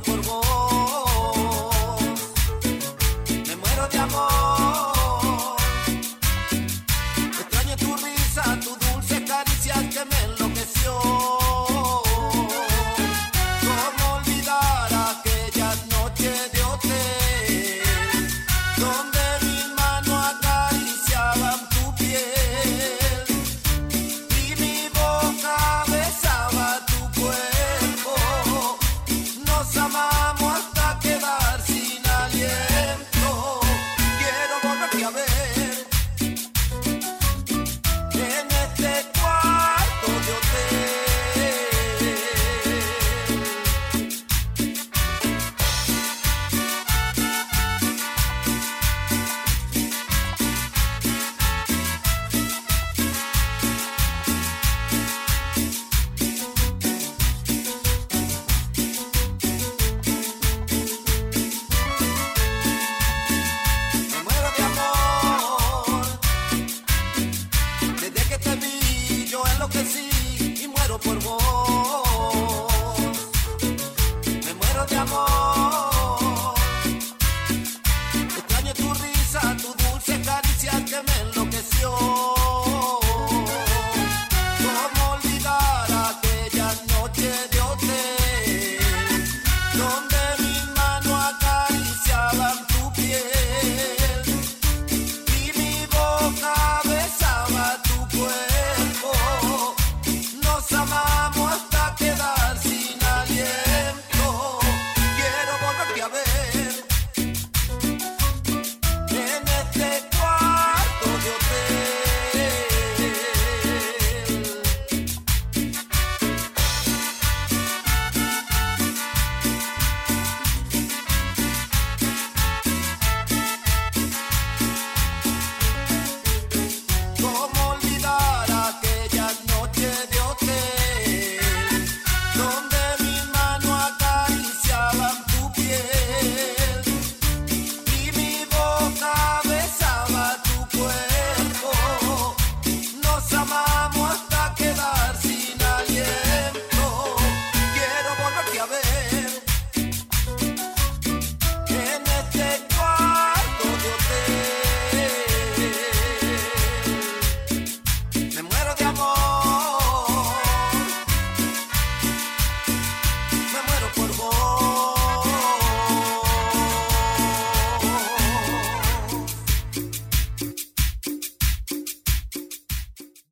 por vos. que sí y muero por vos. Me muero de amor.